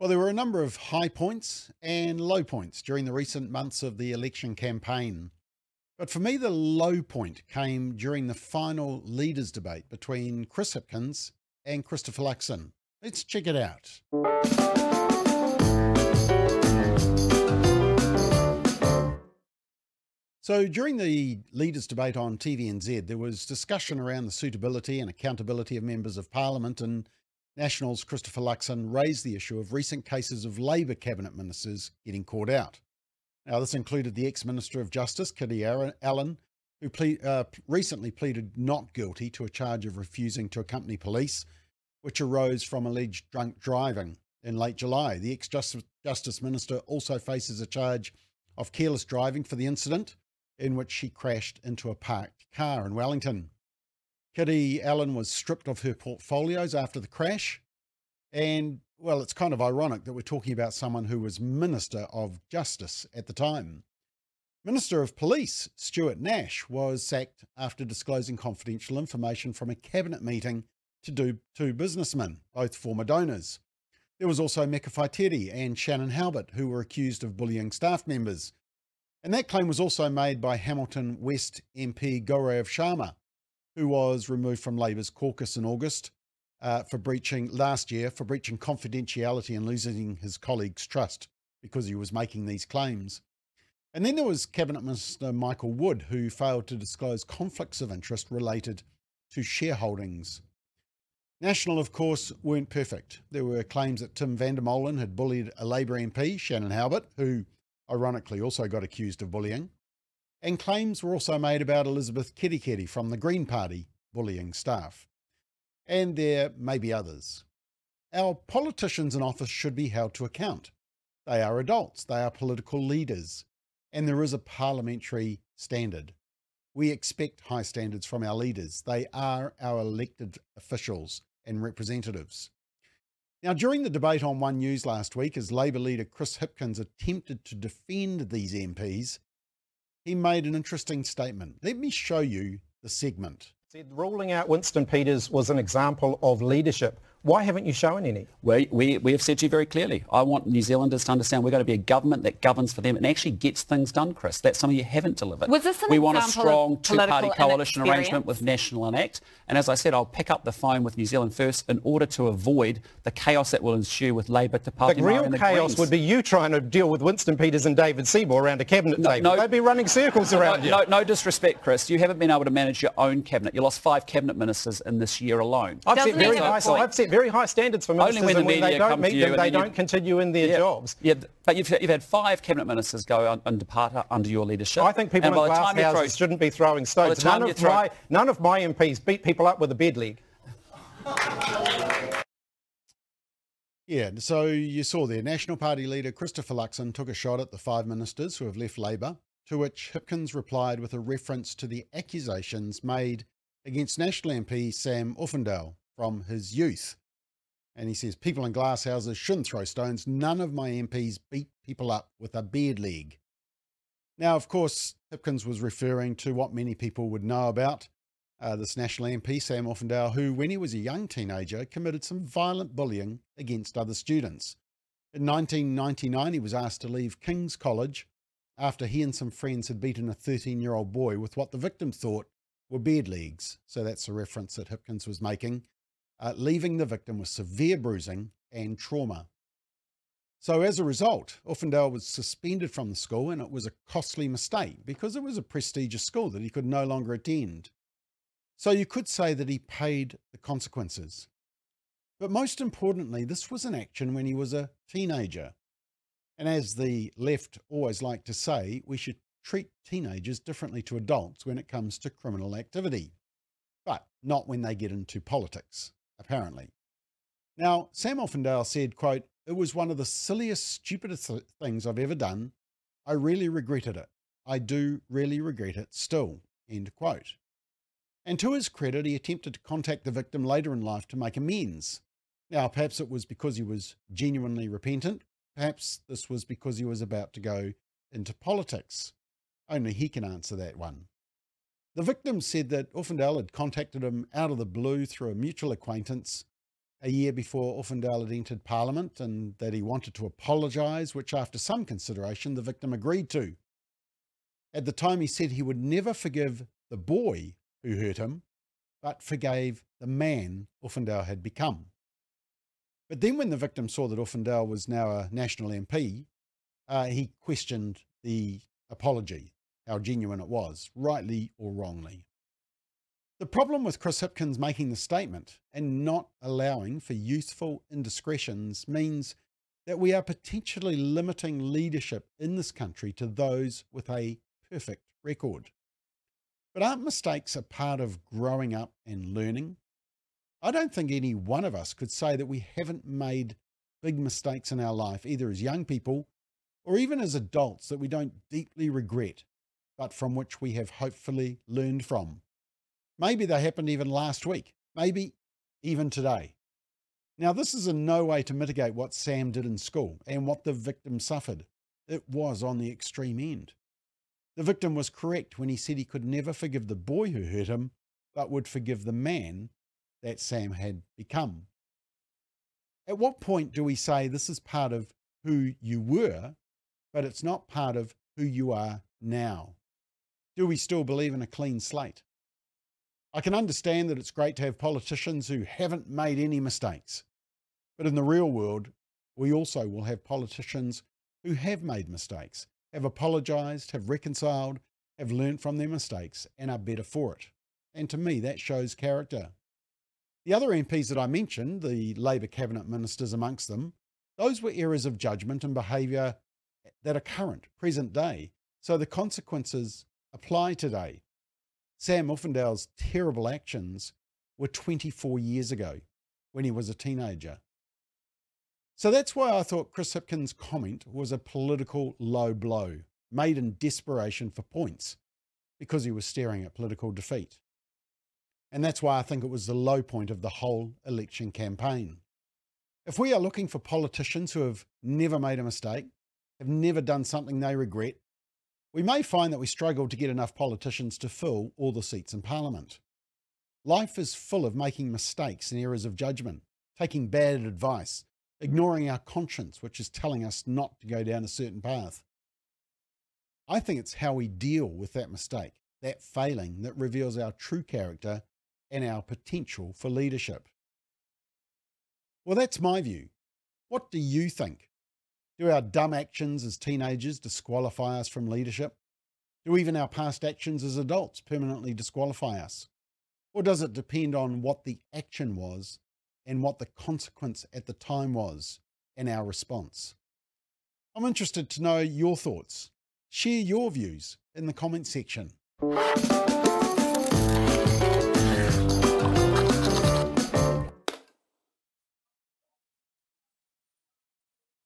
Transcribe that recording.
Well, there were a number of high points and low points during the recent months of the election campaign. But for me, the low point came during the final leaders' debate between Chris Hipkins and Christopher Luxon. Let's check it out. So, during the leaders' debate on TVNZ, there was discussion around the suitability and accountability of members of parliament, and Nationals Christopher Luxon raised the issue of recent cases of Labour cabinet ministers getting caught out. Now, this included the ex Minister of Justice, Kiri Allan, who ple- uh, recently pleaded not guilty to a charge of refusing to accompany police, which arose from alleged drunk driving in late July. The ex Justice Minister also faces a charge of careless driving for the incident in which she crashed into a parked car in Wellington. Kiri Allan was stripped of her portfolios after the crash. And, well, it's kind of ironic that we're talking about someone who was Minister of Justice at the time. Minister of Police Stuart Nash was sacked after disclosing confidential information from a cabinet meeting to do two businessmen, both former donors. There was also Meka Whaitiri and Shanan Halbert, who were accused of bullying staff members. And that claim was also made by Hamilton West MP Gaurav Sharma, who was removed from Labour's caucus in August uh, for breaching last year for breaching confidentiality and losing his colleagues' trust because he was making these claims. And then there was Cabinet Minister Michael Wood, who failed to disclose conflicts of interest related to shareholdings. National, of course, weren't perfect. There were claims that Tim van der Molen had bullied a Labour MP, Shanan Halbert, who ironically also got accused of bullying. And claims were also made about Elizabeth Kerekere from the Green Party bullying staff. And there may be others. Our politicians in office should be held to account. They are adults, they are political leaders, and there is a parliamentary standard. We expect high standards from our leaders. They are our elected officials and representatives. Now, during the debate on One News last week, as Labour leader Chris Hipkins attempted to defend these MPs, he made an interesting statement. Let me show you the segment. Said ruling out Winston Peters was an example of leadership. Why haven't you shown any? We, we, we have said to you very clearly, I want New Zealanders to understand we're going to be a government that governs for them and actually gets things done, Chris. That's something you haven't delivered. Was this an we want a strong two-party coalition arrangement with National and ACT. And as I said, I'll pick up the phone with New Zealand First in order to avoid the chaos that will ensue with Labour to Party The real the chaos Greens. would be you trying to deal with Winston Peters and David Seymour around a cabinet no, table. No, They'd be running circles around no, you. No, no disrespect, Chris. You haven't been able to manage your own cabinet. You lost five cabinet ministers in this year alone. I've set, very high, I've set very high standards for ministers, Only when, the when they don't meet them, they don't continue in their yeah, jobs. Yeah, but you've, you've had five cabinet ministers go on, and depart under your leadership. I think people and in glass houses throw, shouldn't be throwing stones. None of, throw, my, none of my MPs beat people up with a bed leg. Yeah, so you saw there, National Party leader Christopher Luxon took a shot at the five ministers who have left Labour, to which Hipkins replied with a reference to the accusations made against National MP Sam Uffindell from his youth. And he says, people in glass houses shouldn't throw stones. None of my MPs beat people up with a beard leg. Now, of course, Hipkins was referring to what many people would know about uh, this National MP, Sam Uffindell, who, when he was a young teenager, committed some violent bullying against other students. In 1999, he was asked to leave King's College after he and some friends had beaten a 13 year old boy with what the victim thought were beard legs. So that's a reference that Hipkins was making, uh, leaving the victim with severe bruising and trauma. So as a result, Uffindell was suspended from the school and it was a costly mistake because it was a prestigious school that he could no longer attend. So you could say that he paid the consequences. But most importantly, this was an action when he was a teenager. And as the left always like to say, we should treat teenagers differently to adults when it comes to criminal activity, but not when they get into politics, apparently. Now, Sam Uffindell said, quote, it was one of the silliest, stupidest things I've ever done. I really regretted it. I do really regret it still, end quote. And to his credit, he attempted to contact the victim later in life to make amends. Now, perhaps it was because he was genuinely repentant. Perhaps this was because he was about to go into politics. Only he can answer that one. The victim said that Uffindell had contacted him out of the blue through a mutual acquaintance a year before Uffindell had entered Parliament and that he wanted to apologise, which after some consideration the victim agreed to. At the time, he said he would never forgive the boy who hurt him, but forgave the man Uffindell had become. But then, when the victim saw that Uffindell was now a national MP, uh, he questioned the apology, how genuine it was, rightly or wrongly. The problem with Chris Hipkins making the statement and not allowing for useful indiscretions means that we are potentially limiting leadership in this country to those with a perfect record. But aren't mistakes a part of growing up and learning? I don't think any one of us could say that we haven't made big mistakes in our life, either as young people or even as adults, that we don't deeply regret, but from which we have hopefully learned from. Maybe they happened even last week, maybe even today. Now, this is in no way to mitigate what Sam did in school and what the victim suffered. It was on the extreme end. The victim was correct when he said he could never forgive the boy who hurt him, but would forgive the man that Sam had become. At what point do we say this is part of who you were, but it's not part of who you are now? Do we still believe in a clean slate? I can understand that it's great to have politicians who haven't made any mistakes. But in the real world, we also will have politicians who have made mistakes, have apologised, have reconciled, have learnt from their mistakes, and are better for it. And to me, that shows character. The other MPs that I mentioned, the Labour cabinet ministers amongst them, those were errors of judgment and behaviour that are current, present day. So the consequences apply today. Sam Uffindell's terrible actions were 24 years ago when he was a teenager. So that's why I thought Chris Hipkins' comment was a political low blow, made in desperation for points, because he was staring at political defeat. And that's why I think it was the low point of the whole election campaign. If we are looking for politicians who have never made a mistake, have never done something they regret, we may find that we struggle to get enough politicians to fill all the seats in Parliament. Life is full of making mistakes and errors of judgment, taking bad advice, ignoring our conscience, which is telling us not to go down a certain path. I think it's how we deal with that mistake, that failing, that reveals our true character and our potential for leadership. Well, that's my view. What do you think? Do our dumb actions as teenagers disqualify us from leadership? Do even our past actions as adults permanently disqualify us? Or does it depend on what the action was and what the consequence at the time was and our response? I'm interested to know your thoughts. Share your views in the comment section.